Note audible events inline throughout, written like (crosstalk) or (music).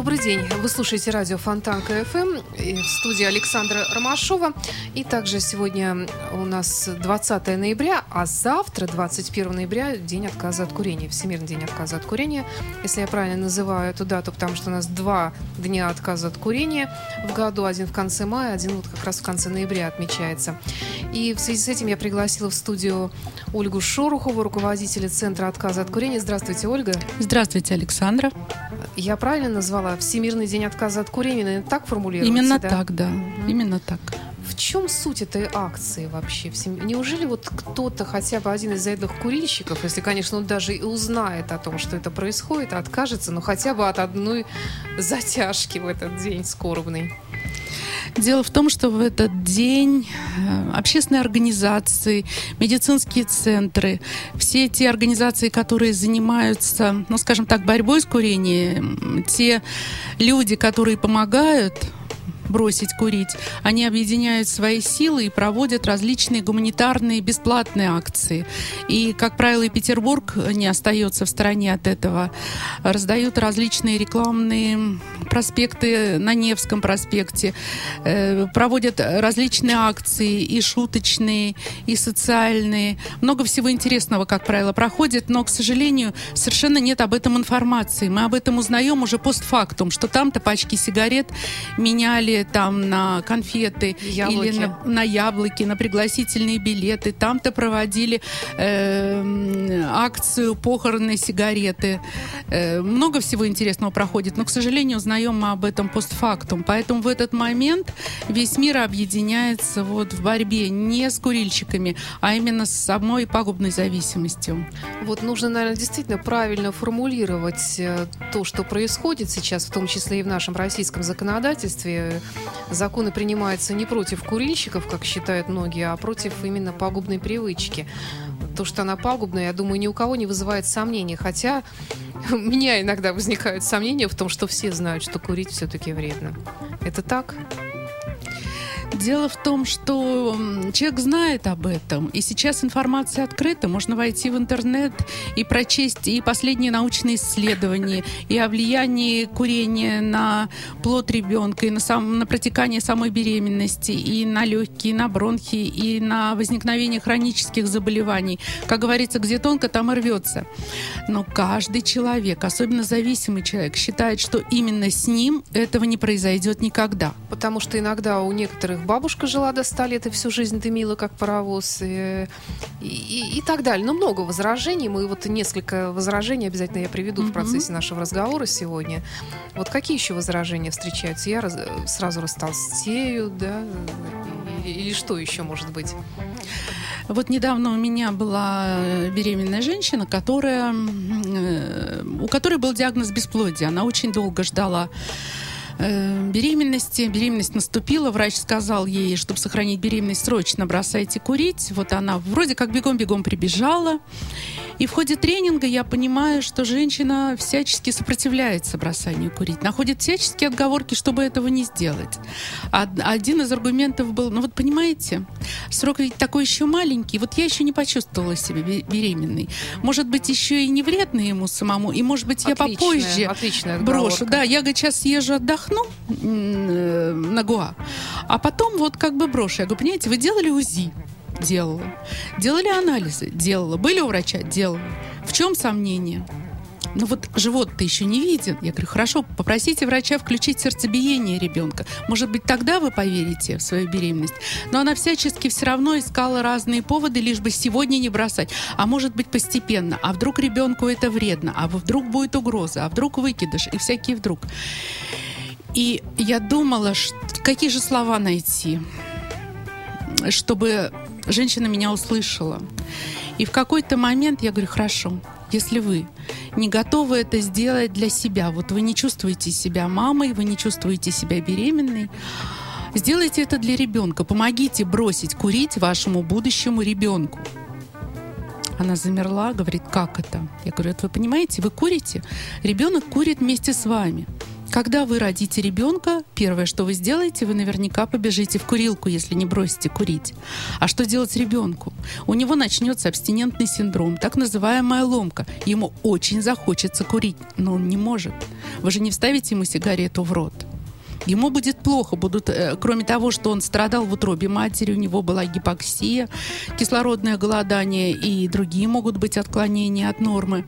Добрый день. Вы слушаете радио Фонтанка ФМ. В студии Александра Ромашова. И также сегодня у нас 20 ноября, а завтра, 21 ноября, день отказа от курения. Всемирный день отказа от курения. Если я правильно называю эту дату, потому что у нас два дня отказа от курения в году. Один в конце мая, один вот как раз в конце ноября отмечается. И в связи с этим я пригласила в студию Ольгу Шорохову, руководителя Центра отказа от курения. Здравствуйте, Ольга. Здравствуйте, Александра. Я правильно назвала Всемирный день отказа от курения? Наверное, так формулируется? Именно да? так, да. Именно так. В чем суть этой акции вообще? Неужели вот кто-то, хотя бы один из заедлых курильщиков, если, конечно, он даже и узнает о том, что это происходит, откажется, но хотя бы от одной затяжки в этот день скорбный? Дело в том, что в этот день э, общественные организации, медицинские центры, все те организации, которые занимаются, ну, скажем так, борьбой с курением, те люди, которые помогают бросить курить, они объединяют свои силы и проводят различные гуманитарные бесплатные акции. И, как правило, и Петербург не остается в стороне от этого. Раздают различные рекламные проспекты на Невском проспекте, э, проводят различные акции и шуточные, и социальные. Много всего интересного, как правило, проходит, но, к сожалению, совершенно нет об этом информации. Мы об этом узнаем уже постфактум, что там-то пачки сигарет меняли там на конфеты Яблоки. или на, на яблоки, на пригласительные билеты. Там-то проводили э, акцию похороны сигареты. Э, много всего интересного проходит, но, к сожалению, узнаем мы об этом постфактум. Поэтому в этот момент весь мир объединяется вот в борьбе не с курильщиками, а именно с самой пагубной зависимостью. Вот нужно, наверное, действительно правильно формулировать э, то, что происходит сейчас, в том числе и в нашем российском законодательстве. Законы принимаются не против курильщиков, как считают многие, а против именно пагубной привычки. То, что она пагубная, я думаю, ни у кого не вызывает сомнений. Хотя (laughs) у меня иногда возникают сомнения в том, что все знают, что курить все-таки вредно. Это так? Дело в том, что человек знает об этом, и сейчас информация открыта. Можно войти в интернет и прочесть и последние научные исследования, и о влиянии курения на плод ребенка, и на, сам, на протекание самой беременности, и на легкие, и на бронхи, и на возникновение хронических заболеваний. Как говорится, где тонко, там и рвется. Но каждый человек, особенно зависимый человек, считает, что именно с ним этого не произойдет никогда. Потому что иногда у некоторых бабушка жила до 100 лет и всю жизнь дымила, как паровоз, и, и- и так далее. Но много возражений. Мы вот несколько возражений обязательно я приведу в процессе нашего разговора сегодня. Вот какие еще возражения встречаются? Я раз- сразу растолстею, да? Или, что еще может быть? Вот недавно у меня была беременная женщина, которая, э, у которой был диагноз бесплодия. Она очень долго ждала беременности. Беременность наступила, врач сказал ей, чтобы сохранить беременность, срочно бросайте курить. Вот она вроде как бегом-бегом прибежала. И в ходе тренинга я понимаю, что женщина всячески сопротивляется бросанию курить, находит всяческие отговорки, чтобы этого не сделать. Од- Один из аргументов был, ну вот понимаете, срок ведь такой еще маленький, вот я еще не почувствовала себя бе- беременной. Может быть, еще и не вредно ему самому, и может быть, я Отличная- попозже отличная брошу. Да, я, говорит, сейчас съезжу, отдохну м, э, на Гоа, а потом вот как бы брошу. Я говорю, понимаете, вы делали УЗИ? Делала. Делали анализы? Делала. Были у врача? Делала. В чем сомнение? Ну вот живот-то еще не виден. Я говорю, хорошо, попросите врача включить сердцебиение ребенка. Может быть, тогда вы поверите в свою беременность. Но она всячески все равно искала разные поводы, лишь бы сегодня не бросать. А может быть, постепенно. А вдруг ребенку это вредно? А вдруг будет угроза? А вдруг выкидыш? И всякие вдруг. И я думала, какие же слова найти, чтобы женщина меня услышала. И в какой-то момент я говорю, хорошо, если вы не готовы это сделать для себя, вот вы не чувствуете себя мамой, вы не чувствуете себя беременной, сделайте это для ребенка, помогите бросить курить вашему будущему ребенку. Она замерла, говорит, как это? Я говорю, это вы понимаете, вы курите? Ребенок курит вместе с вами. Когда вы родите ребенка, первое, что вы сделаете, вы наверняка побежите в курилку, если не бросите курить. А что делать ребенку? У него начнется абстинентный синдром, так называемая ломка. Ему очень захочется курить, но он не может. Вы же не вставите ему сигарету в рот. Ему будет плохо, будут, э, кроме того, что он страдал в утробе матери, у него была гипоксия, кислородное голодание и другие могут быть отклонения от нормы.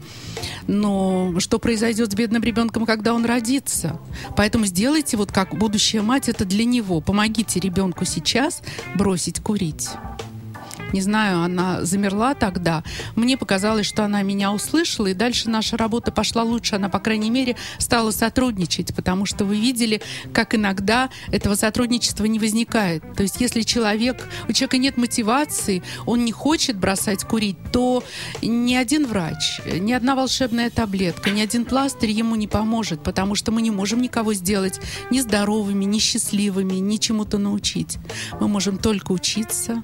Но что произойдет с бедным ребенком, когда он родится? Поэтому сделайте вот как будущая мать это для него. Помогите ребенку сейчас бросить курить. Не знаю, она замерла тогда. Мне показалось, что она меня услышала, и дальше наша работа пошла лучше. Она, по крайней мере, стала сотрудничать, потому что вы видели, как иногда этого сотрудничества не возникает. То есть, если человек, у человека нет мотивации, он не хочет бросать курить, то ни один врач, ни одна волшебная таблетка, ни один пластырь ему не поможет, потому что мы не можем никого сделать ни здоровыми, ни счастливыми, ни чему-то научить. Мы можем только учиться,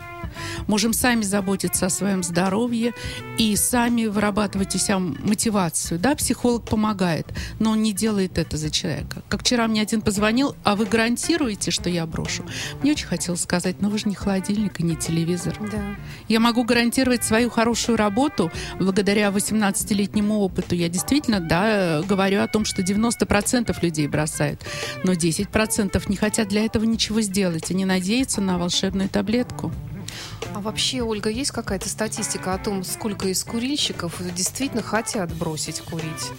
можем сами заботиться о своем здоровье и сами вырабатывать у себя мотивацию. Да, психолог помогает, но он не делает это за человека. Как вчера мне один позвонил, а вы гарантируете, что я брошу? Мне очень хотелось сказать, но вы же не холодильник и не телевизор. Да. Я могу гарантировать свою хорошую работу благодаря 18-летнему опыту. Я действительно, да, говорю о том, что 90% людей бросают, но 10% не хотят для этого ничего сделать. Они надеются на волшебную таблетку. А вообще, Ольга, есть какая-то статистика о том, сколько из курильщиков действительно хотят бросить курить?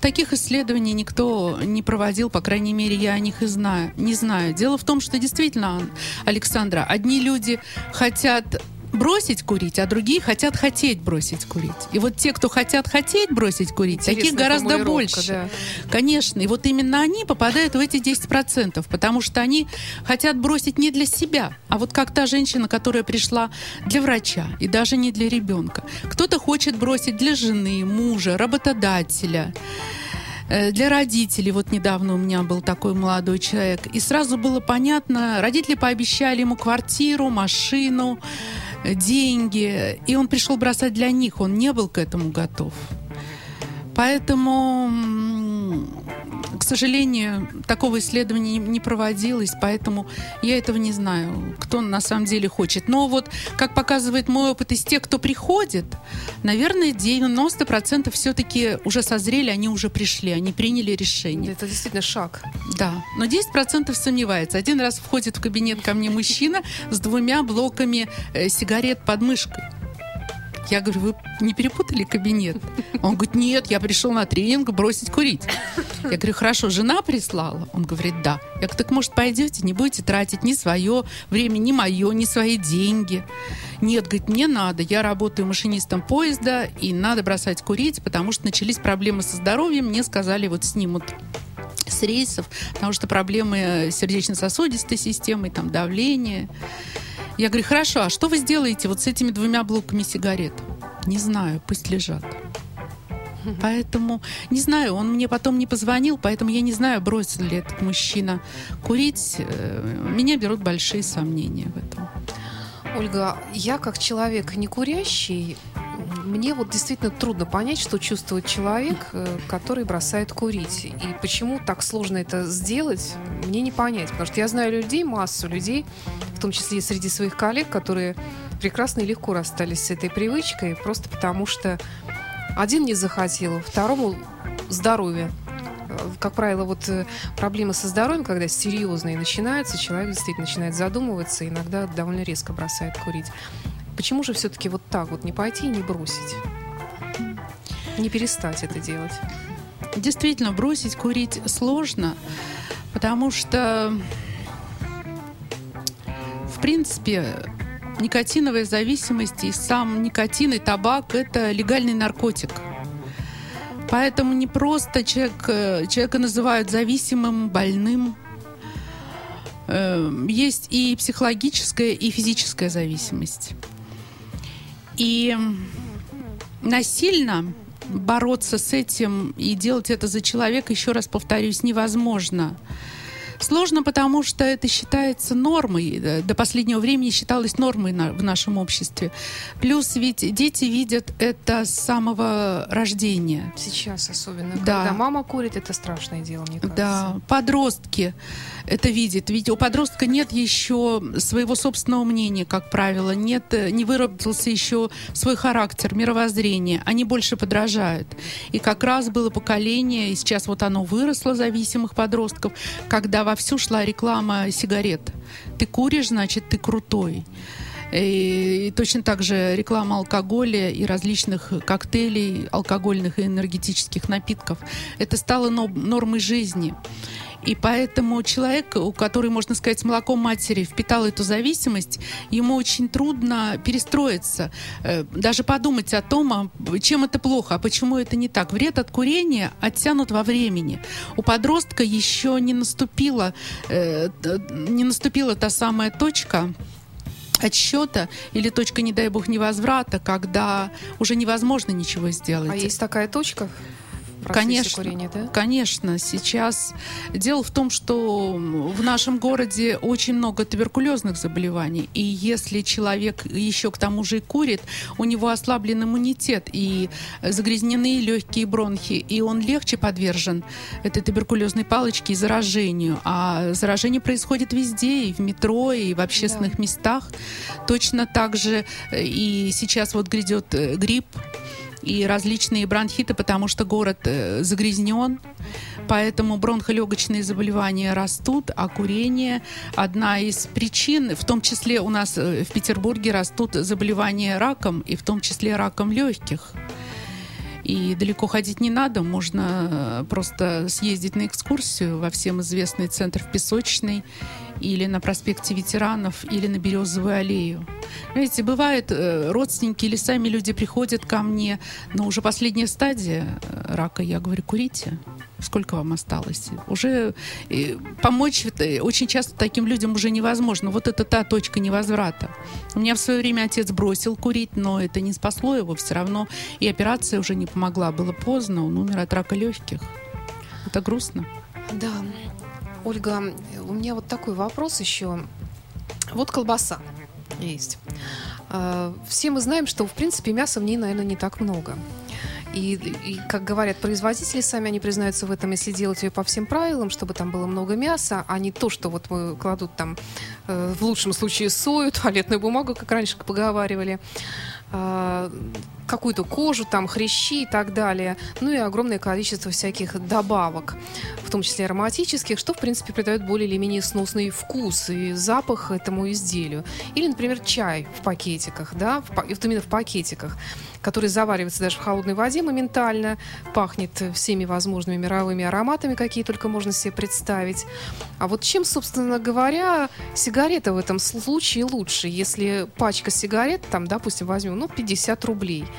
Таких исследований никто не проводил, по крайней мере, я о них и знаю, не знаю. Дело в том, что действительно, Александра, одни люди хотят бросить курить, а другие хотят хотеть бросить курить. И вот те, кто хотят хотеть бросить курить, Интересная таких гораздо больше. да. Конечно. И вот именно они попадают в эти 10%, потому что они хотят бросить не для себя, а вот как та женщина, которая пришла для врача и даже не для ребенка. Кто-то хочет бросить для жены, мужа, работодателя э, для родителей. Вот недавно у меня был такой молодой человек. И сразу было понятно, родители пообещали ему квартиру, машину, деньги. И он пришел бросать для них, он не был к этому готов. Поэтому, к сожалению, такого исследования не- проводилось, поэтому я этого не знаю, кто на самом деле хочет. Но вот, как показывает мой опыт из тех, кто приходит, наверное, 90% все-таки уже созрели, они уже пришли, они приняли решение. Это действительно шаг. Да, но 10% сомневается. Один раз входит в кабинет ко мне мужчина с двумя блоками э, сигарет под мышкой. Я говорю, вы не перепутали кабинет? Он говорит, нет, я пришел на тренинг бросить курить. Я говорю, хорошо, жена прислала? Он говорит, да. Я говорю, так может пойдете, не будете тратить ни свое время, ни мое, ни свои деньги. Нет, говорит, мне надо, я работаю машинистом поезда, и надо бросать курить, потому что начались проблемы со здоровьем, мне сказали, вот снимут с рейсов, потому что проблемы сердечно-сосудистой системы, там давление. Я говорю, хорошо, а что вы сделаете вот с этими двумя блоками сигарет? Не знаю, пусть лежат. Поэтому, не знаю, он мне потом не позвонил, поэтому я не знаю, бросил ли этот мужчина курить. Э, Меня берут большие сомнения в этом. Ольга, я как человек не курящий, мне вот действительно трудно понять, что чувствует человек, э, который бросает курить. И почему так сложно это сделать, мне не понять. Потому что я знаю людей, массу людей, в том числе и среди своих коллег, которые прекрасно и легко расстались с этой привычкой, просто потому что один не захотел, второму здоровье. Э, Как правило, вот э, проблемы со здоровьем, когда серьезные начинаются, человек действительно начинает задумываться, иногда довольно резко бросает курить. Почему же все-таки вот так вот не пойти и не бросить? Не перестать это делать. Действительно, бросить курить сложно, потому что, в принципе, никотиновая зависимость и сам никотин и табак – это легальный наркотик. Поэтому не просто человек, человека называют зависимым, больным. Э, Есть и психологическая, и физическая зависимость. И насильно бороться с этим и делать это за человека, еще раз повторюсь, невозможно. Сложно, потому что это считается нормой. До последнего времени считалось нормой на, в нашем обществе. Плюс ведь дети видят это с самого рождения. Сейчас особенно. Да. Когда мама курит, это страшное дело, мне кажется. Да, подростки это видят. Ведь у подростка нет еще своего собственного мнения, как правило, нет, э, не выработался еще свой характер, мировоззрение. Они больше подражают. И как раз было поколение, и сейчас вот оно выросло, зависимых подростков, когда вовсю шла реклама сигарет. Ты куришь, значит, ты крутой. И, и точно так же реклама алкоголя и различных коктейлей, алкогольных и энергетических напитков. Это стало нормой жизни. И поэтому человек, у который, можно сказать, с молоком матери впитал эту зависимость, ему очень трудно перестроиться, э, даже подумать о том, а чем это плохо, а почему это не так. Вред от курения оттянут во времени. У подростка еще не наступила, э, не наступила та самая точка, отсчета или точка, не дай бог, невозврата, когда уже невозможно ничего сделать. А есть такая точка? Конечно, курения, да? Конечно, сейчас дело в том, что в нашем городе очень много туберкулезных заболеваний, и если человек еще к тому же и курит, у него ослаблен иммунитет и загрязнены легкие бронхи, и он легче подвержен этой туберкулезной палочке и заражению. А заражение происходит везде, и в метро, и в общественных да. местах. Точно так же э, и сейчас вот грядет э, грипп, и различные бронхиты, потому что город э, загрязнен, поэтому бронхолегочные заболевания растут, а курение одна из причин, в том числе у нас э, в Петербурге растут заболевания раком, и в том числе раком легких. И далеко ходить не надо, можно э, просто съездить на экскурсию во всем известный центр в Песочной или на проспекте ветеранов, или на Березовую аллею. Знаете, бывает, э, родственники или сами люди приходят ко мне, но уже последняя стадия э, рака, я говорю, курите. Сколько вам осталось? Уже э, помочь очень часто таким людям уже невозможно. Вот это та точка невозврата. У меня в свое время отец бросил курить, но это не спасло его все равно. И операция уже не помогла. Было поздно, он умер от рака легких. Это грустно. Да. Ольга, у меня вот такой вопрос еще. Вот колбаса есть. А, все мы знаем, что, в принципе, мяса в ней, наверное, не так много. И, и, как говорят производители, сами они признаются в этом, если делать ее по всем правилам, чтобы там было много мяса, а не то, что вот мы кладут там э, в лучшем случае сою, (laughs) туалетную бумагу, как раньше поговаривали, э, какую-то кожу, там хрящи и так далее, ну и огромное количество всяких добавок, в том числе ароматических, что, в принципе, придает более или менее сносный вкус и запах этому изделию. Или, например, чай в пакетиках, да, в, вот именно в пакетиках, который заваривается даже в холодной воде моментально, пахнет всеми возможными мировыми ароматами, какие только можно себе представить. А вот чем, собственно говоря, сигарета в этом случае лучше, если пачка сигарет, там, допустим, возьмем, ну, 50 рублей –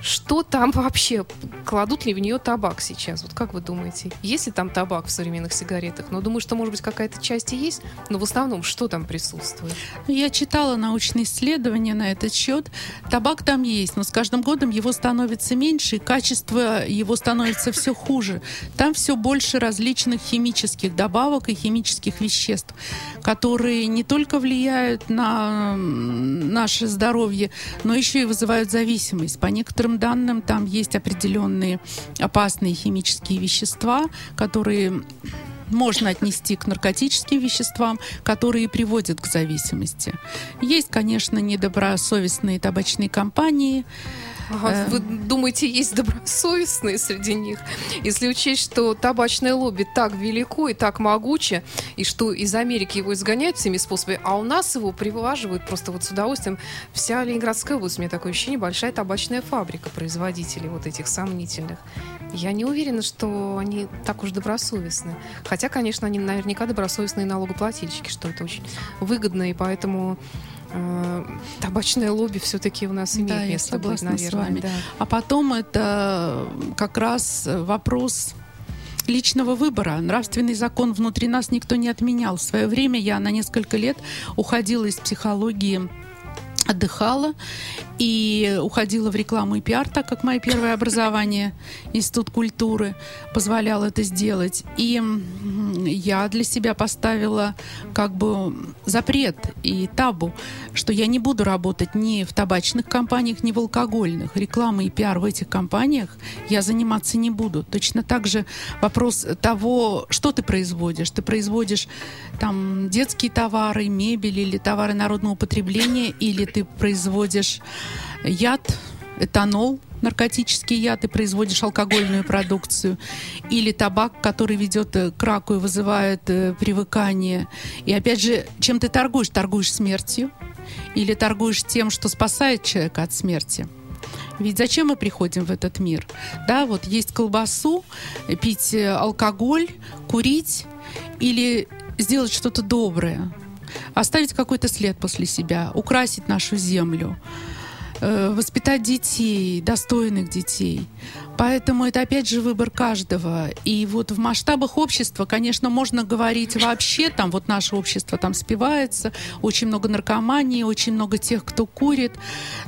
что там вообще? Кладут ли в нее табак сейчас? Вот как вы думаете? Есть ли там табак в современных сигаретах? Ну, думаю, что, может быть, какая-то часть и есть, но в основном что там присутствует? Я читала научные исследования на этот счет. Табак там есть, но с каждым годом его становится меньше, и качество его становится все хуже. Там все больше различных химических добавок и химических веществ, которые не только влияют на наше здоровье, но еще и вызывают зависимость. По некоторым некоторым данным там есть определенные опасные химические вещества, которые можно отнести к наркотическим веществам, которые приводят к зависимости. Есть, конечно, недобросовестные табачные компании, Ага, вы думаете, есть добросовестные среди них? Если учесть, что табачное лобби так велико и так могуче, и что из Америки его изгоняют всеми способами, а у нас его приваживают просто вот с удовольствием. Вся Ленинградская область, у меня такое ощущение, большая табачная фабрика производителей вот этих сомнительных. Я не уверена, что они так уж добросовестны. Хотя, конечно, они наверняка добросовестные налогоплательщики, что это очень выгодно, и поэтому э, табачное лобби все-таки у нас имеет да, место быть, наверное. С вами. Да. А потом это как раз вопрос личного выбора. Нравственный закон внутри нас никто не отменял. В свое время я на несколько лет уходила из психологии отдыхала и уходила в рекламу и пиар, так как мое первое образование, Институт культуры, позволял это сделать. И я для себя поставила как бы запрет и табу, что я не буду работать ни в табачных компаниях, ни в алкогольных. Реклама и пиар в этих компаниях я заниматься не буду. Точно так же вопрос того, что ты производишь. Ты производишь там детские товары, мебель или товары народного потребления, или ты производишь яд, этанол, наркотический яд и производишь алкогольную продукцию, или табак, который ведет к раку и вызывает э, привыкание. И опять же, чем ты торгуешь? Торгуешь смертью или торгуешь тем, что спасает человека от смерти? Ведь зачем мы приходим в этот мир? Да, вот есть колбасу, пить э, алкоголь, курить или сделать что-то доброе оставить какой-то след после себя, украсить нашу землю, э, воспитать детей, достойных детей. Поэтому это опять же выбор каждого. И вот в масштабах общества, конечно, можно говорить вообще, там вот наше общество там спивается, очень много наркомании, очень много тех, кто курит,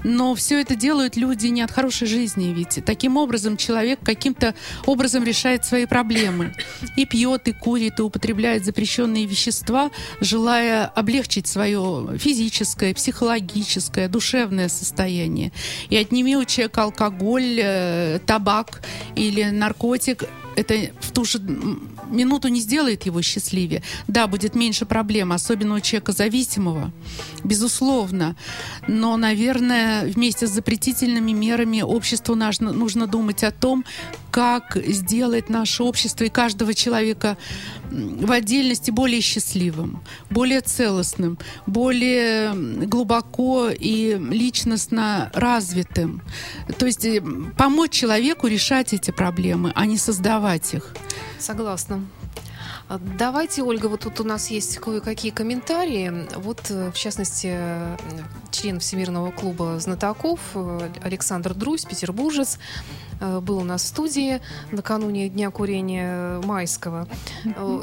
но все это делают люди не от хорошей жизни, ведь таким образом человек каким-то образом решает свои проблемы. И пьет, и курит, и употребляет запрещенные вещества, желая облегчить свое физическое, психологическое, душевное состояние. И отними у человека алкоголь, э, табак, табак или наркотик, это в ту же минуту не сделает его счастливее. Да, будет меньше проблем, особенно у человека зависимого, безусловно. Но, наверное, вместе с запретительными мерами обществу нужно, нужно думать о том, как сделать наше общество и каждого человека в отдельности более счастливым, более целостным, более глубоко и личностно развитым. То есть э, помочь человеку решать эти проблемы, а не создавать их. Согласна. А, давайте, Ольга, вот тут у нас есть кое-какие комментарии. Вот, э, в частности, член Всемирного клуба знатоков э, Александр Друзь, петербуржец, э, был у нас в студии накануне Дня курения майского.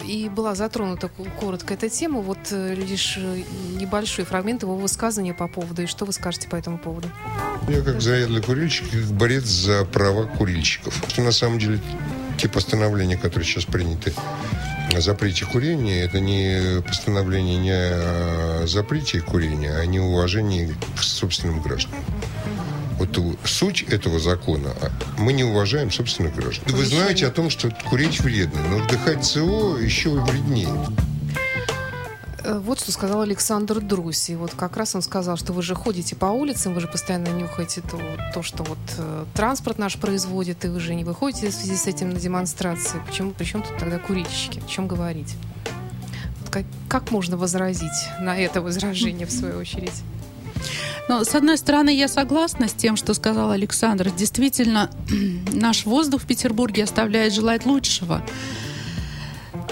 И была затронута коротко эта тема. Вот лишь небольшой фрагмент его высказывания по поводу. И что вы скажете по этому поводу? Я как заядлый курильщик, как борец за права курильщиков. Что на самом деле те постановления, которые сейчас приняты о запрете курения, это не постановление не о запрете курения, а не уважении к собственным гражданам. Вот суть этого закона а мы не уважаем собственных граждан. Вы знаете о том, что курить вредно, но вдыхать СО еще вреднее. Э, вот что сказал Александр Друси. Вот как раз он сказал, что вы же ходите по улицам, вы же постоянно нюхаете то, то что вот э, транспорт наш производит, и вы же не выходите в связи с этим на демонстрации. Почему, причем тут тогда курильщики? О чем говорить? Вот как, как можно возразить на это возражение в свою очередь? Но, с одной стороны, я согласна с тем, что сказал Александр. Действительно, (clears throat) наш воздух в Петербурге оставляет желать лучшего.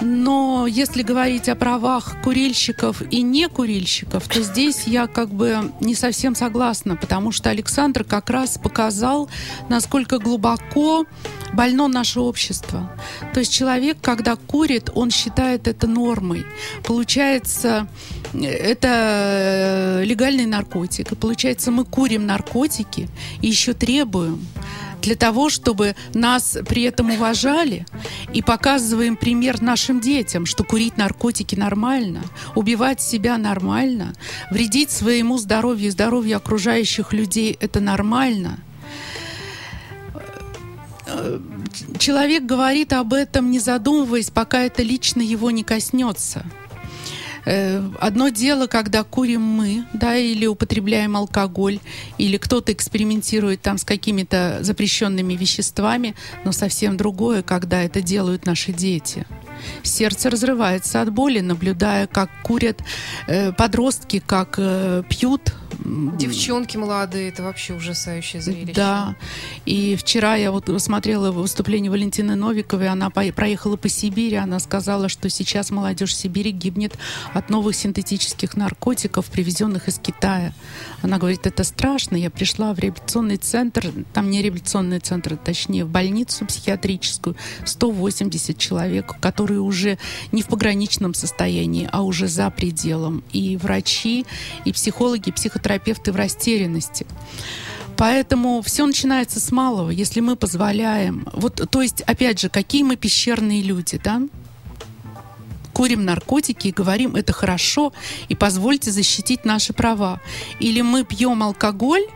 Но если говорить о правах курильщиков и не курильщиков, то здесь я как бы не совсем согласна, потому что Александр как раз показал, насколько глубоко больно наше общество. То есть человек, когда курит, он считает это нормой. Получается, это легальный наркотик. И получается, мы курим наркотики и еще требуем для того, чтобы нас при этом уважали и показываем пример нашим детям, что курить наркотики нормально, убивать себя нормально, вредить своему здоровью и здоровью окружающих людей это нормально. Человек говорит об этом, не задумываясь, пока это лично его не коснется. Э, одно дело, когда курим мы, да, или употребляем алкоголь, или кто-то экспериментирует там с какими-то запрещенными веществами, но совсем другое, когда это делают наши дети. Сердце разрывается от боли, наблюдая, как курят э, подростки, как э, пьют Девчонки молодые, это вообще ужасающее зрелище. Да. И вчера я вот смотрела выступление Валентины Новиковой, она проехала по Сибири, она сказала, что сейчас молодежь Сибири гибнет от новых синтетических наркотиков, привезенных из Китая. Она говорит, это страшно. Я пришла в реабилитационный центр, там не реабилитационный центр, точнее, в больницу психиатрическую, 180 человек, которые уже не в пограничном состоянии, а уже за пределом. И врачи, и психологи, и психотерапевты психотерапевты в растерянности. Поэтому все начинается с малого, если мы позволяем. Вот, то есть, опять же, какие мы пещерные люди, да? курим наркотики и говорим, это хорошо, и позвольте защитить наши права. Или мы пьем алкоголь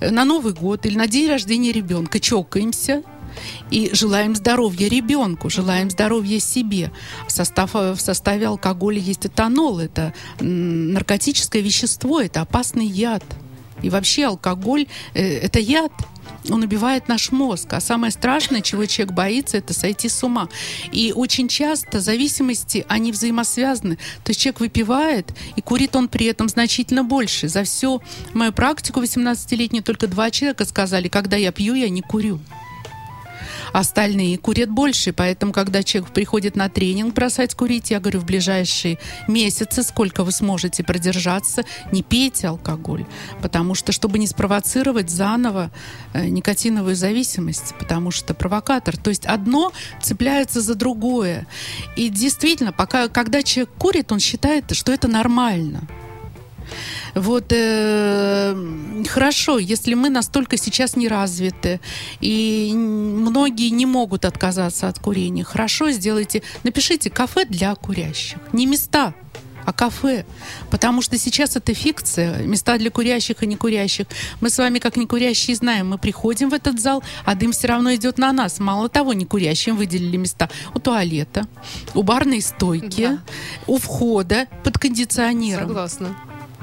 э, на Новый год или на день рождения ребенка, чокаемся, и желаем здоровья ребенку, желаем здоровья себе. В, состав, в составе алкоголя есть этанол, это наркотическое вещество, это опасный яд. И вообще алкоголь э, это яд он убивает наш мозг. А самое страшное, чего человек боится, это сойти с ума. И очень часто зависимости, они взаимосвязаны. То есть человек выпивает, и курит он при этом значительно больше. За всю мою практику 18-летнюю только два человека сказали, когда я пью, я не курю остальные курят больше. Поэтому, когда человек приходит на тренинг бросать курить, я говорю, в ближайшие месяцы, сколько вы сможете продержаться, не пейте алкоголь. Потому что, чтобы не спровоцировать заново э, никотиновую зависимость, потому что провокатор. То есть одно цепляется за другое. И действительно, пока, когда человек курит, он считает, что это нормально. Вот э, хорошо, если мы настолько сейчас не развиты, и многие не могут отказаться от курения, хорошо, сделайте, напишите кафе для курящих. Не места, а кафе. Потому что сейчас это фикция, места для курящих и некурящих. Мы с вами, как некурящие, знаем, мы приходим в этот зал, а дым все равно идет на нас. Мало того, некурящим выделили места у туалета, у барной стойки, да. у входа под кондиционером. Согласна.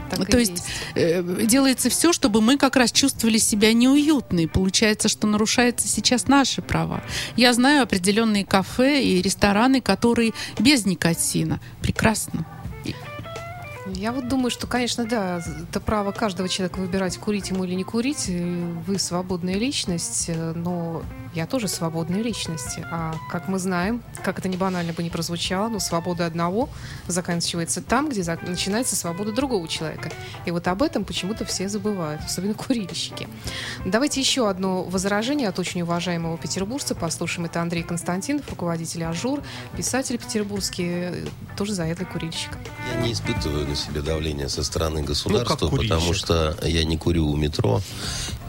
Так То есть, есть. Э, делается все, чтобы мы как раз чувствовали себя неуютно. И получается, что нарушается сейчас наши права. Я знаю определенные кафе и рестораны, которые без никотина. Прекрасно. Я вот думаю, что, конечно, да, это право каждого человека выбирать, курить ему или не курить. Вы свободная личность, но я тоже свободная личность. А как мы знаем, как это не банально бы не прозвучало, но свобода одного заканчивается там, где начинается свобода другого человека. И вот об этом почему-то все забывают, особенно (laughs) курильщики. Давайте еще одно возражение от очень уважаемого петербуржца послушаем. Это Андрей Константинов, руководитель «Ажур», писатель петербургский, тоже заедлый курильщик. Я не испытываю на себе давление со стороны ну, государства, ну, потому что я не курю у метро,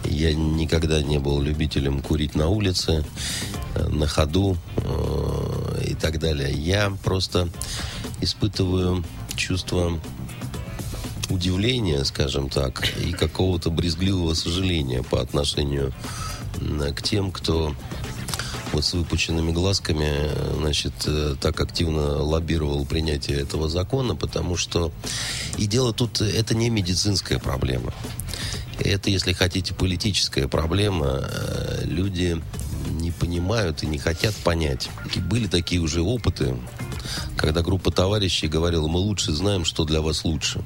я никогда не был любителем курить на улице, э, на ходу э, и так далее. Я просто испытываю чувство удивления, скажем так, и какого-то брезгливого сожаления по отношению к тем, кто вот с выпученными глазками, значит, э, так активно лоббировал принятие этого закона, потому что и дело тут, это не медицинская проблема. Это, если хотите, политическая проблема. Люди не понимают и не хотят понять. И были такие уже опыты, когда группа товарищей говорила, мы лучше знаем, что для вас лучше.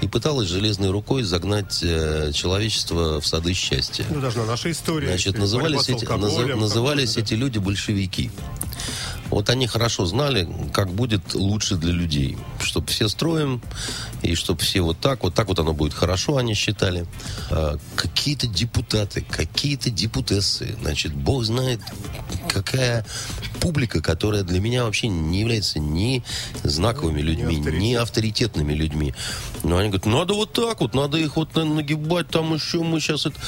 И пыталась железной рукой загнать э, человечество в сады счастья. Ну, даже на нашей истории. Значит, назывались, эти, назывались эти люди большевики. Вот они хорошо знали, как будет лучше для людей. Чтобы все строим, и чтобы все вот так, вот так вот оно будет хорошо, они считали. А, какие-то депутаты, какие-то депутессы, значит, бог знает, какая публика, которая для меня вообще не является ни знаковыми людьми, ни, авторитет. ни авторитетными людьми. Но они говорят, надо вот так вот, надо их вот нагибать, там еще мы сейчас это...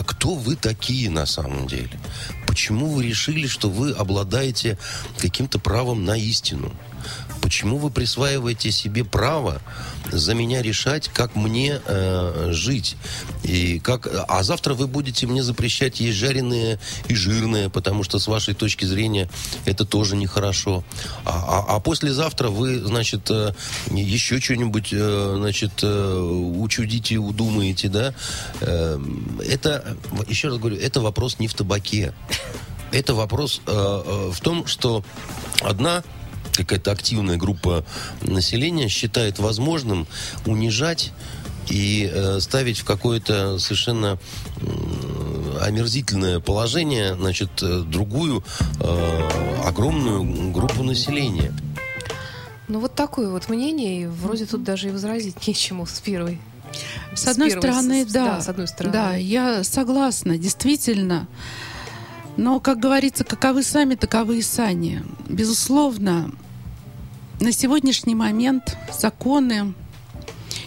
А кто вы такие на самом деле? Почему вы решили, что вы обладаете каким-то правом на истину? Почему вы присваиваете себе право за меня решать, как мне э, жить? И как... А завтра вы будете мне запрещать есть жареное и жирное, потому что с вашей точки зрения это тоже нехорошо. А, а, а послезавтра вы, значит, э, еще что-нибудь, э, значит, э, учудите, удумаете, да? Э, это, еще раз говорю, это вопрос не в табаке. Это вопрос э, э, в том, что одна какая-то активная группа населения считает возможным унижать и э, ставить в какое-то совершенно э, омерзительное положение, значит, э, другую э, огромную группу населения. Ну вот такое вот мнение, и вроде тут даже и возразить нечему с первой. С, с одной первой, стороны, с, да, да, с одной стороны. Да, я согласна, действительно. Но, как говорится, каковы сами, таковы и сани. Безусловно, на сегодняшний момент законы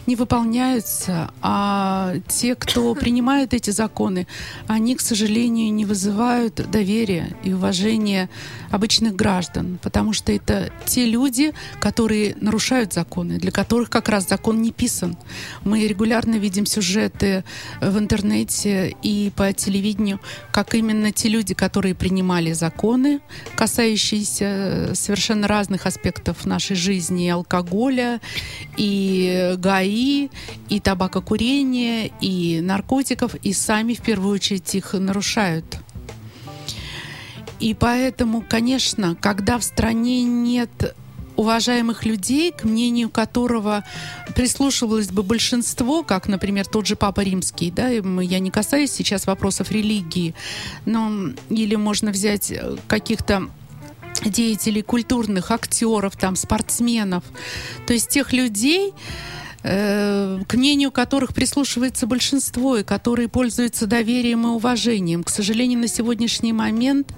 не выполняются, а те, кто (laughs) принимают эти законы, они, к сожалению, не вызывают доверия и уважения обычных граждан, потому что это те люди, которые нарушают законы, для которых как раз закон не писан. Мы регулярно видим сюжеты в интернете и по телевидению, как именно те люди, которые принимали законы, касающиеся совершенно разных аспектов нашей жизни, и алкоголя, и ГАИ, и табакокурения, и наркотиков, и сами в первую очередь их нарушают. И поэтому, конечно, когда в стране нет уважаемых людей, к мнению которого прислушивалось бы большинство, как, например, тот же Папа Римский, да, я не касаюсь сейчас вопросов религии, но или можно взять э, каких-то деятелей культурных, актеров, там, спортсменов, то есть тех людей, к мнению которых прислушивается большинство и которые пользуются доверием и уважением. К сожалению, на сегодняшний момент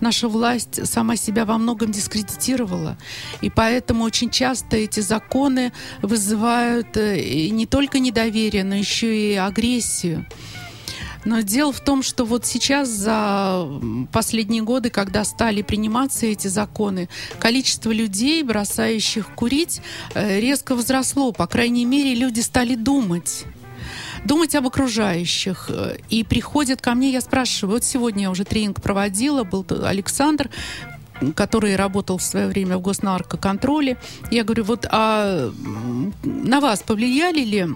наша власть сама себя во многом дискредитировала. И поэтому очень часто эти законы вызывают э, не только недоверие, но еще и агрессию. Но дело в том, что вот сейчас за последние годы, когда стали приниматься эти законы, количество людей, бросающих курить, э, резко возросло. По крайней мере, люди стали думать думать об окружающих. И приходят ко мне, я спрашиваю, вот сегодня я уже тренинг проводила, был Александр, который работал в свое время в госнаркоконтроле. Я говорю, вот а на вас повлияли ли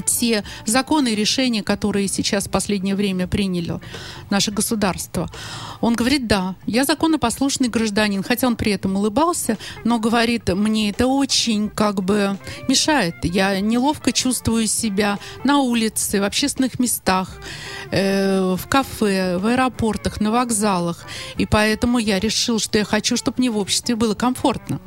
те законы и решения, которые сейчас в последнее время приняло наше государство. Он говорит, да, я законопослушный гражданин, хотя он при этом улыбался, но говорит, мне это очень как бы мешает. Я неловко чувствую себя на улице, в общественных местах, э, в кафе, в аэропортах, на вокзалах. И поэтому я решил, что я хочу, чтобы мне в обществе было комфортно.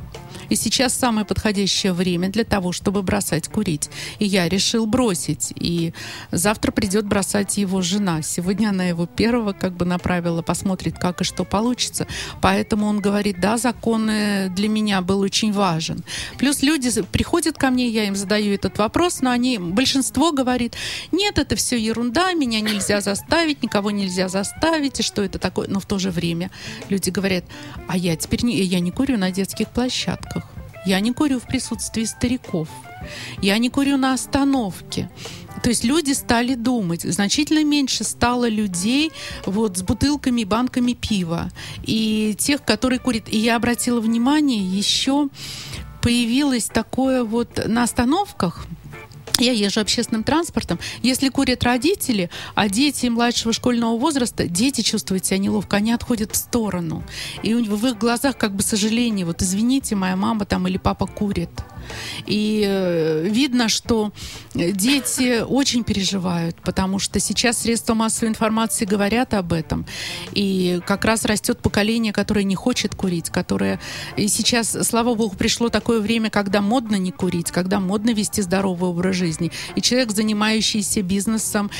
И сейчас самое подходящее время для того, чтобы бросать курить. И я решил бросить. И завтра придет бросать его жена. Сегодня она его первого как бы направила, посмотрит, как и что получится. Поэтому он говорит, да, закон для меня был очень важен. Плюс люди приходят ко мне, я им задаю этот вопрос, но они, большинство говорит, нет, это все ерунда, меня нельзя заставить, никого нельзя заставить, и что это такое. Но в то же время люди говорят, а я теперь не, я не курю на детских площадках. Я не курю в присутствии стариков. Я не курю на остановке. То есть люди стали думать. Значительно меньше стало людей вот с бутылками и банками пива. И тех, которые курят. И я обратила внимание, еще появилось такое вот на остановках, я езжу общественным транспортом. Если курят родители, а дети младшего школьного возраста, дети чувствуют себя неловко, они отходят в сторону. И в их глазах как бы сожаление. Вот извините, моя мама там или папа курит. И э, видно, что дети очень переживают, потому что сейчас средства массовой информации говорят об этом. И как раз растет поколение, которое не хочет курить, которое... И сейчас, слава богу, пришло такое время, когда модно не курить, когда модно вести здоровый образ жизни. И человек, занимающийся бизнесом,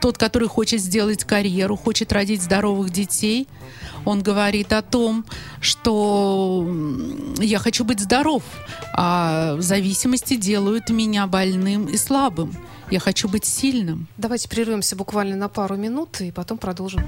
тот, который хочет сделать карьеру, хочет родить здоровых детей, он говорит о том, что я хочу быть здоров, а зависимости делают меня больным и слабым. Я хочу быть сильным. Давайте прервемся буквально на пару минут и потом продолжим.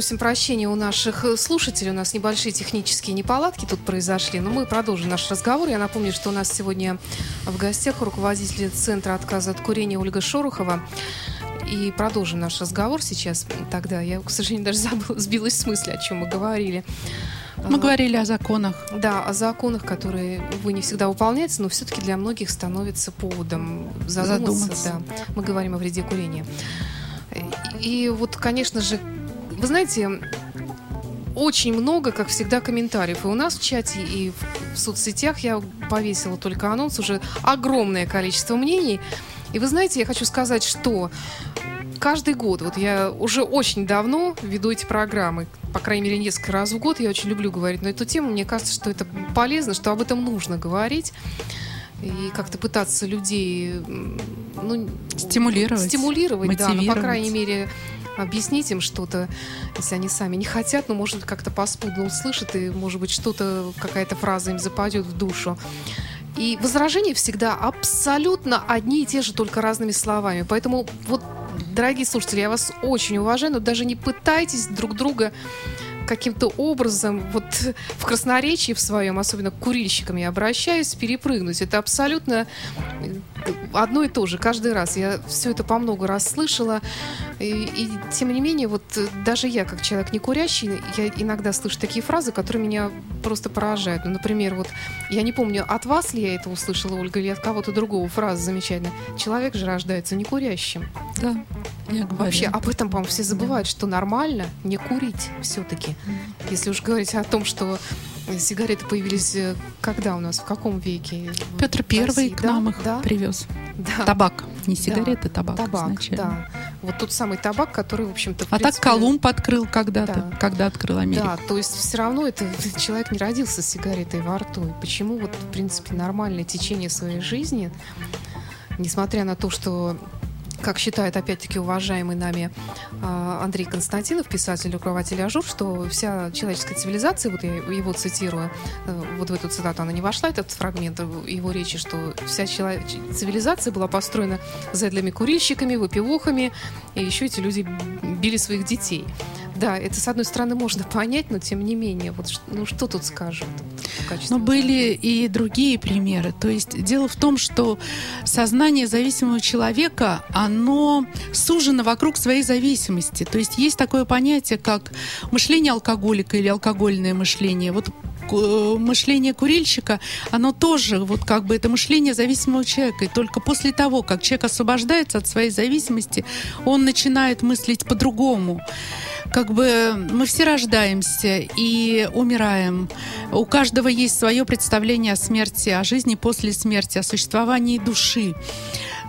Просим прощения у наших э, слушателей. У нас небольшие технические неполадки тут произошли, но мы продолжим наш разговор. Я напомню, что у нас сегодня в гостях руководитель Центра отказа от курения Ольга Шорохова. И продолжим наш разговор сейчас. Тогда я, к сожалению, даже забыла, сбилась с мысли, о чем мы говорили. Мы а, говорили о законах. Да, о законах, которые, увы, не всегда выполняются, но все-таки для многих становится поводом задуматься. задуматься. Да. Мы говорим о вреде курения. И вот, конечно же, вы знаете, очень много, как всегда, комментариев. И у нас в чате, и в, соцсетях я повесила только анонс, уже огромное количество мнений. И вы знаете, я хочу сказать, что каждый год, вот я уже очень давно веду эти программы, по крайней мере, несколько раз в год, я очень люблю говорить на эту тему, мне кажется, что это полезно, что об этом нужно говорить и как-то пытаться людей ну, стимулировать, стимулировать, да, ну, по крайней мере, объяснить им что-то, если они сами не хотят, но, может быть, как-то поспудно услышат, и, может быть, что-то, какая-то фраза им западет в душу. И возражения всегда абсолютно одни и те же, только разными словами. Поэтому вот, дорогие слушатели, я вас очень уважаю, но даже не пытайтесь друг друга каким-то образом вот в красноречии в своем, особенно к курильщикам я обращаюсь, перепрыгнуть. Это абсолютно одно и то же каждый раз. Я все это по много раз слышала. И, и тем не менее, вот даже я, как человек не курящий, я иногда слышу такие фразы, которые меня просто поражают. Ну, например, вот я не помню, от вас ли я это услышала, Ольга, или от кого-то другого фраза замечательная. Человек же рождается не курящим. Да, я говорю. Вообще об этом, по-моему, все забывают, да. что нормально не курить все-таки. Если уж говорить о том, что Сигареты появились э, когда у нас? В каком веке? Петр Первый к да? нам их да? привез. Да. Табак. Не сигареты, да. табак. Табак, изначально. да. Вот тот самый табак, который, в общем-то... В а принципе, так Колумб открыл когда-то, да. когда открыл Америку. Да, то есть все равно это (laughs) человек не родился с сигаретой во рту. И почему вот, в принципе, нормальное течение своей жизни, несмотря на то, что как считает, опять-таки, уважаемый нами а, Андрей Константинов, писатель, руководитель Ажур, что вся человеческая цивилизация, вот я его цитирую, э, вот в эту цитату она не вошла, этот фрагмент его речи, что вся цивилизация была построена заядлыми курильщиками, выпивохами, и еще эти люди били своих детей. Да, это, с одной стороны, можно понять, но тем не менее, вот ну что тут скажут? Но были и другие примеры. То есть дело в том, что сознание зависимого человека, оно сужено вокруг своей зависимости. То есть есть такое понятие, как мышление алкоголика или алкогольное мышление. Вот э, мышление курильщика, оно тоже вот как бы это мышление зависимого человека. И только после того, как человек освобождается от своей зависимости, он начинает мыслить по-другому как бы мы все рождаемся и умираем. У каждого есть свое представление о смерти, о жизни после смерти, о существовании души.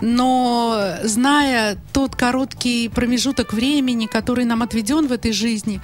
Но зная тот короткий промежуток времени, который нам отведен в этой жизни,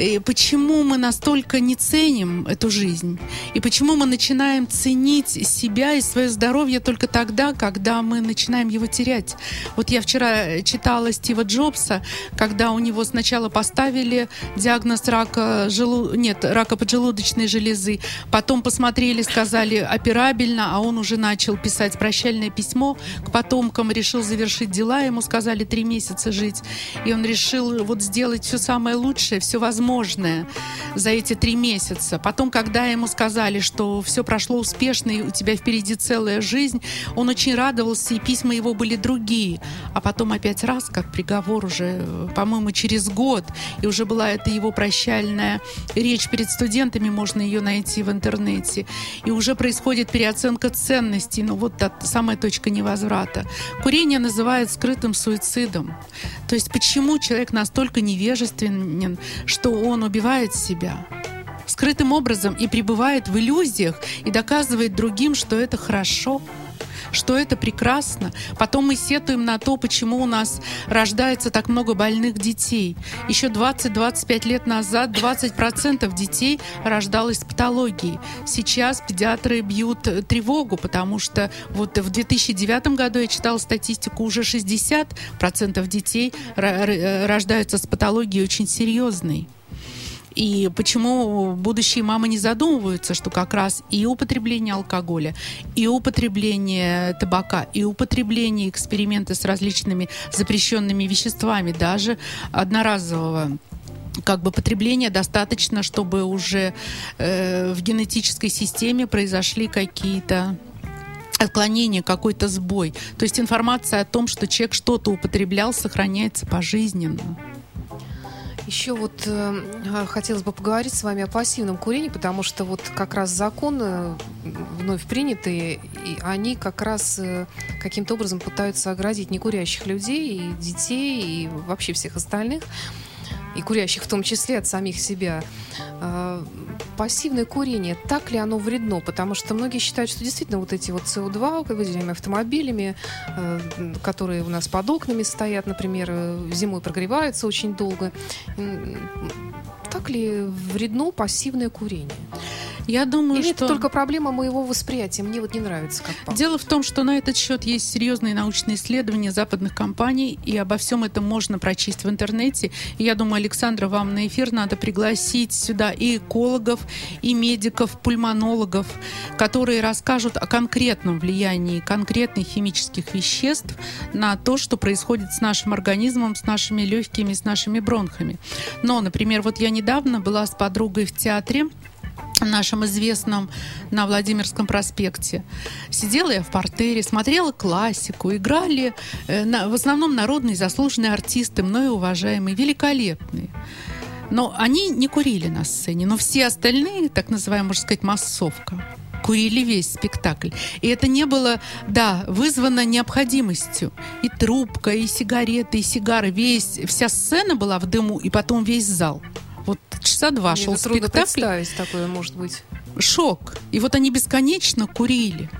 и почему мы настолько не ценим эту жизнь? И почему мы начинаем ценить себя и свое здоровье только тогда, когда мы начинаем его терять? Вот я вчера читала Стива Джобса, когда у него сначала поставили диагноз рака, желу... нет, рака поджелудочной железы, потом посмотрели, сказали операбельно, а он уже начал писать прощальное письмо к потомкам, решил завершить дела, ему сказали три месяца жить, и он решил вот сделать все самое лучшее, все возможное возможное за эти три месяца. Потом, когда ему сказали, что все прошло успешно и у тебя впереди целая жизнь, он очень радовался, и письма его были другие. А потом опять раз, как приговор уже, по-моему, через год, и уже была эта его прощальная речь перед студентами, можно ее найти в интернете, и уже происходит переоценка ценностей, ну вот та самая точка невозврата. Курение называют скрытым суицидом. То есть почему человек настолько невежественен, что он убивает себя скрытым образом и пребывает в иллюзиях и доказывает другим, что это хорошо что это прекрасно. Потом мы сетуем на то, почему у нас рождается так много больных детей. Еще 20-25 лет назад 20% детей рождалось с патологией. Сейчас педиатры бьют тревогу, потому что вот в 2009 году я читала статистику, уже 60% детей рождаются с патологией очень серьезной. И почему будущие мамы не задумываются, что как раз и употребление алкоголя, и употребление табака, и употребление эксперименты с различными запрещенными веществами, даже одноразового как бы потребления достаточно, чтобы уже э, в генетической системе произошли какие-то отклонение, какой-то сбой. То есть информация о том, что человек что-то употреблял, сохраняется пожизненно. Еще вот э, хотелось бы поговорить с вами о пассивном курении, потому что вот как раз законы вновь принятые, и они как раз э, каким-то образом пытаются оградить некурящих людей и детей и вообще всех остальных и курящих в том числе от самих себя. А, пассивное курение, так ли оно вредно? Потому что многие считают, что действительно вот эти вот СО2, выделяемые автомобилями, а, которые у нас под окнами стоят, например, э, зимой прогреваются очень долго, так ли вредно пассивное курение? Я думаю, Или что... это только проблема моего восприятия? Мне вот не нравится, как пахнет. Дело в том, что на этот счет есть серьезные научные исследования западных компаний, и обо всем этом можно прочесть в интернете. И я думаю, Александра, вам на эфир надо пригласить сюда и экологов, и медиков, пульмонологов, которые расскажут о конкретном влиянии конкретных химических веществ на то, что происходит с нашим организмом, с нашими легкими, с нашими бронхами. Но, например, вот я недавно была с подругой в театре, нашем известном на Владимирском проспекте. Сидела я в портере, смотрела классику, играли э, на, в основном народные заслуженные артисты, мною уважаемые, великолепные. Но они не курили на сцене, но все остальные, так называемая, можно сказать, массовка, курили весь спектакль. И это не было, да, вызвано необходимостью. И трубка, и сигареты, и сигары, весь, вся сцена была в дыму, и потом весь зал. Вот часа два Мне шел спектакль. такое, может быть. Шок. И вот они бесконечно курили.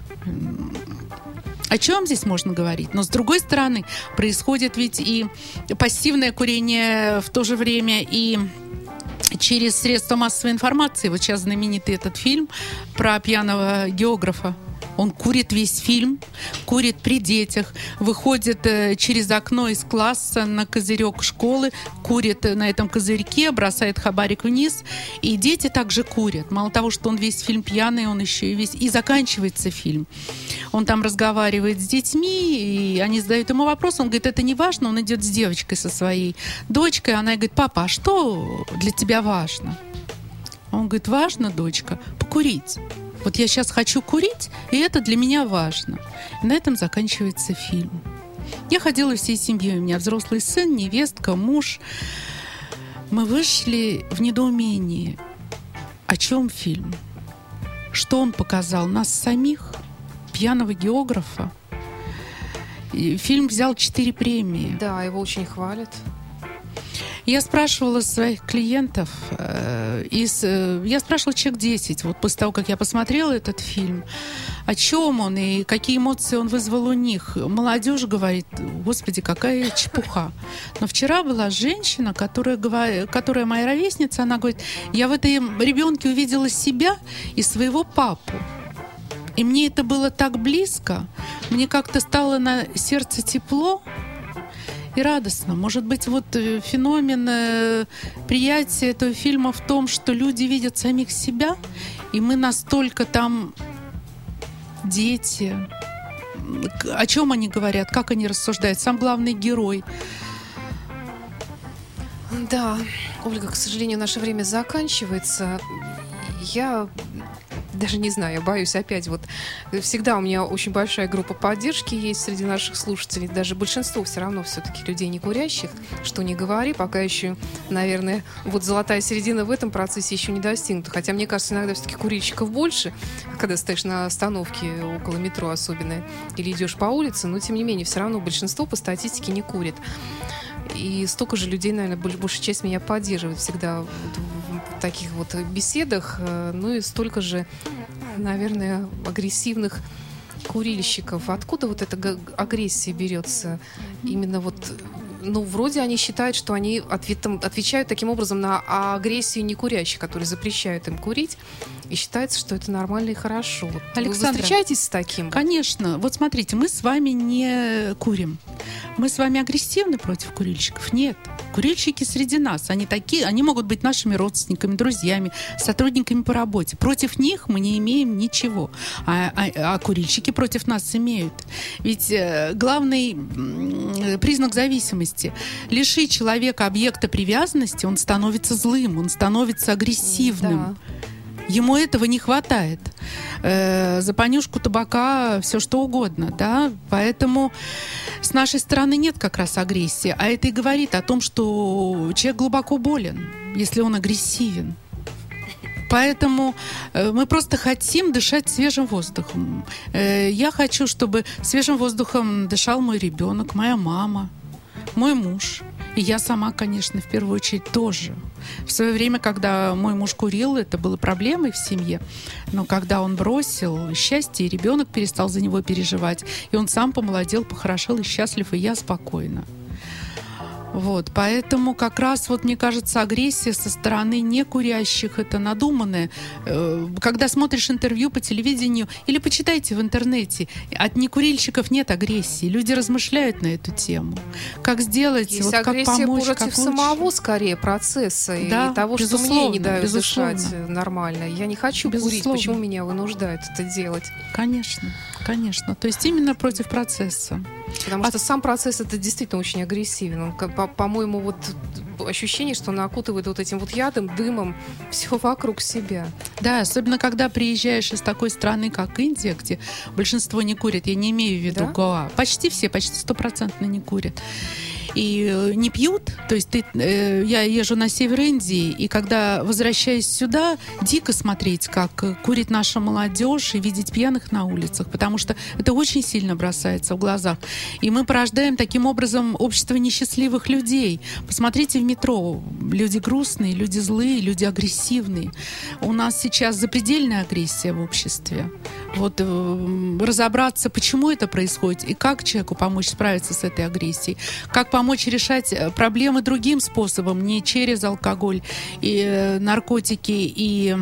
О чем здесь можно говорить? Но с другой стороны, происходит ведь и пассивное курение в то же время и через средства массовой информации. Вот сейчас знаменитый этот фильм про пьяного географа. Он курит весь фильм, курит при детях, выходит э, через окно из класса на козырек школы, курит на этом козырьке, бросает хабарик вниз. И дети также курят. Мало того, что он весь фильм пьяный, он еще и весь... И заканчивается фильм. Он там разговаривает с детьми, и они задают ему вопрос. Он говорит, это не важно. Он идет с девочкой со своей дочкой. Она говорит, папа, а что для тебя важно? Он говорит, важно, дочка, покурить. Вот я сейчас хочу курить, и это для меня важно. И на этом заканчивается фильм. Я ходила всей семьей. У меня взрослый сын, невестка, муж. Мы вышли в недоумении. О чем фильм? Что он показал? Нас самих? Пьяного географа? И фильм взял четыре премии. Да, его очень хвалят. Я спрашивала своих клиентов, э, из, э, я спрашивала человек 10, вот после того, как я посмотрела этот фильм, о чем он и какие эмоции он вызвал у них. Молодежь говорит, господи, какая чепуха. Но вчера была женщина, которая, которая моя ровесница, она говорит, я в этом ребенке увидела себя и своего папу. И мне это было так близко, мне как-то стало на сердце тепло, и радостно. Может быть, вот э, феномен э, приятия этого фильма в том, что люди видят самих себя, и мы настолько там дети. О чем они говорят, как они рассуждают. Сам главный герой. Да, Ольга, к сожалению, наше время заканчивается. Я даже не знаю, я боюсь опять вот всегда у меня очень большая группа поддержки есть среди наших слушателей, даже большинство все равно все-таки людей не курящих, что не говори, пока еще, наверное, вот золотая середина в этом процессе еще не достигнута. Хотя мне кажется, иногда все-таки курильщиков больше, когда стоишь на остановке около метро особенно, или идешь по улице, но тем не менее все равно большинство по статистике не курит. И столько же людей, наверное, боль- большая часть меня поддерживает всегда таких вот беседах. э, Ну и столько же, наверное, агрессивных курильщиков. Откуда вот эта агрессия берется? Именно вот, ну, вроде они считают, что они ответом- отвечают таким образом на агрессию некурящих, которые запрещают им курить, и считается, что это нормально и хорошо. Вот Вы Александра, встречаетесь с таким? Конечно. Вот смотрите, мы с вами не курим. Мы с вами агрессивны против курильщиков? Нет. Курильщики среди нас. Они такие, они могут быть нашими родственниками, друзьями, сотрудниками по работе. Против них мы не имеем ничего. А, а- а курильщики против нас имеют. Ведь э, главный признак зависимости лиши человека объекта привязанности, он становится злым, он становится агрессивным. Да. Ему этого не хватает. Э, за понюшку табака все что угодно, да. Поэтому с нашей стороны нет как раз агрессии. А это и говорит о том, что человек глубоко болен, если он агрессивен. Поэтому э, мы просто хотим дышать свежим воздухом. Э, я хочу, чтобы свежим воздухом дышал мой ребенок, моя мама, мой муж. И я сама, конечно, в первую очередь тоже. В свое время, когда мой муж курил, это было проблемой в семье. Но когда он бросил счастье, и ребенок перестал за него переживать, и он сам помолодел, похорошел и счастлив, и я спокойна. Вот, поэтому как раз, вот мне кажется, агрессия со стороны некурящих, это надуманное. Э, когда смотришь интервью по телевидению или почитайте в интернете, от некурильщиков нет агрессии. Люди размышляют на эту тему. Как сделать, Есть вот как помочь, против как самого, лучше. скорее, процесса Да, и того, что мне не дают безусловно. дышать нормально. Я не хочу курить, Безусловно. почему меня вынуждают это делать? Конечно, конечно. То есть именно против процесса. Потому А- что сам процесс это действительно очень агрессивен. Он, по- по-моему, вот ощущение, что он окутывает вот этим вот ядом, дымом (laughs) все вокруг себя. Да, особенно когда приезжаешь из такой страны, как Индия, где большинство не курит, я не имею в виду Да? Гоа. Почти все, почти стопроцентно не курят. И э, не пьют. То есть ты, э, я езжу на север Индии, и когда возвращаюсь сюда, дико смотреть, как э, курит наша молодежь, и видеть пьяных на улицах, потому что это очень сильно бросается в глазах. И мы порождаем таким образом общество несчастливых людей. Посмотрите в метро. Люди грустные, люди злые, люди агрессивные. У нас сейчас запредельная агрессия в обществе. Вот э, разобраться, почему это происходит, и как человеку помочь справиться с этой агрессией, как помочь решать э, проблемы другим способом, не через алкоголь и э, наркотики и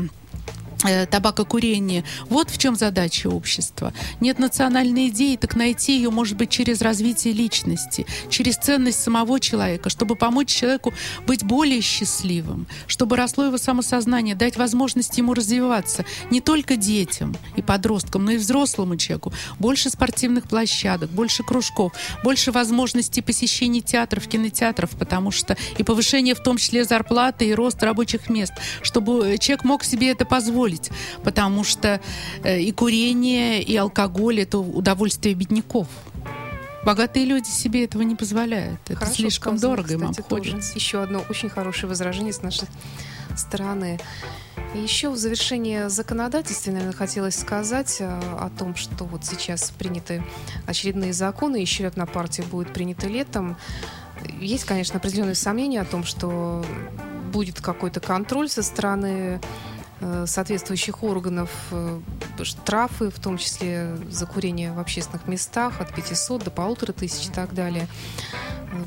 табакокурение. Вот в чем задача общества. Нет национальной идеи, так найти ее может быть через развитие личности, через ценность самого человека, чтобы помочь человеку быть более счастливым, чтобы росло его самосознание, дать возможность ему развиваться не только детям и подросткам, но и взрослому человеку. Больше спортивных площадок, больше кружков, больше возможностей посещения театров, кинотеатров, потому что и повышение в том числе зарплаты и рост рабочих мест, чтобы э, человек мог себе это позволить, потому что э, и курение, и алкоголь это удовольствие бедняков. Богатые люди себе этого не позволяют. Это Хорошо слишком сказано, дорого им кстати, тоже. обходится. Еще одно очень хорошее возражение с нашей стороны. И еще в завершение законодательства, наверное, хотелось сказать э, о том, что вот сейчас приняты очередные законы, еще одна партия будет принята летом. Есть, конечно, определенные сомнения о том, что будет какой-то контроль со стороны соответствующих органов, э, штрафы, в том числе за курение в общественных местах от 500 до полутора тысяч и так далее. Э,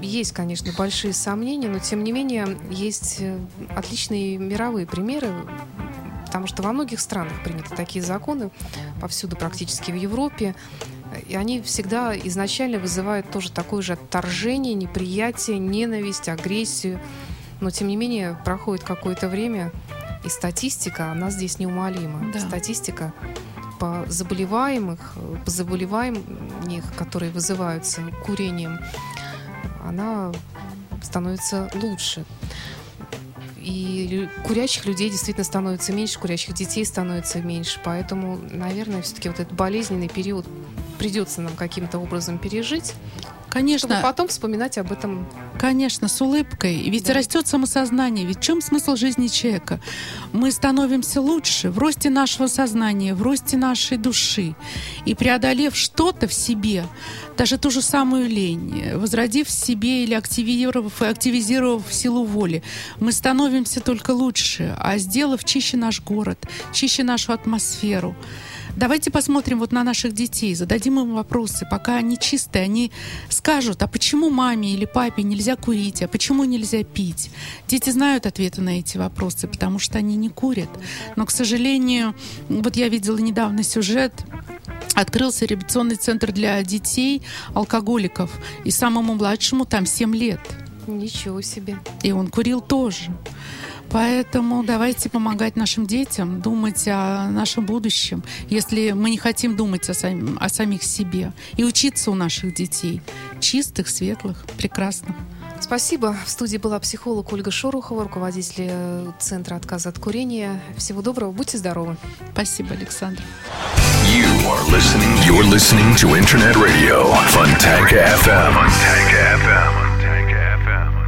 Есть, конечно, большие сомнения, но тем не менее есть э, отличные мировые примеры, потому что во многих странах приняты такие законы, повсюду практически в Европе, и они всегда изначально вызывают тоже такое же отторжение, неприятие, ненависть, агрессию. Но, тем не менее, проходит какое-то время, и статистика, она здесь неумолима. Да. Статистика по заболеваемых, по заболеваниям, которые вызываются курением, она становится лучше. И курящих людей действительно становится меньше, курящих детей становится меньше. Поэтому, наверное, все-таки вот этот болезненный период придется нам каким-то образом пережить, чтобы Конечно, потом вспоминать об этом. Конечно, с улыбкой. Ведь Да. растет самосознание. Ведь в чем смысл жизни человека? Мы становимся лучше в росте нашего сознания, в росте нашей души. И преодолев что-то в себе, даже ту же самую лень, возродив в себе или активировав и активизировав силу воли, мы становимся только лучше, а сделав чище наш город, чище нашу атмосферу. Давайте посмотрим вот на наших детей, зададим им вопросы. Пока они чистые, они скажут, а почему маме или папе нельзя курить, а почему нельзя пить? Дети знают ответы на эти вопросы, потому что они не курят. Но, к сожалению, вот я видела недавно сюжет, открылся реабилитационный центр для детей алкоголиков, и самому младшему там 7 лет. Ничего себе. И он курил тоже. Поэтому давайте помогать нашим детям, думать о нашем будущем, если мы не хотим думать о, сам- о самих себе. И учиться у наших детей. Чистых, светлых, прекрасных. Спасибо. В студии была психолог Ольга Шорохова, руководитель э, Центра отказа от курения. Всего доброго. Будьте здоровы. Спасибо, Александр. You are listening. You're listening to Internet Radio Fontanka FM. Fontanka FM.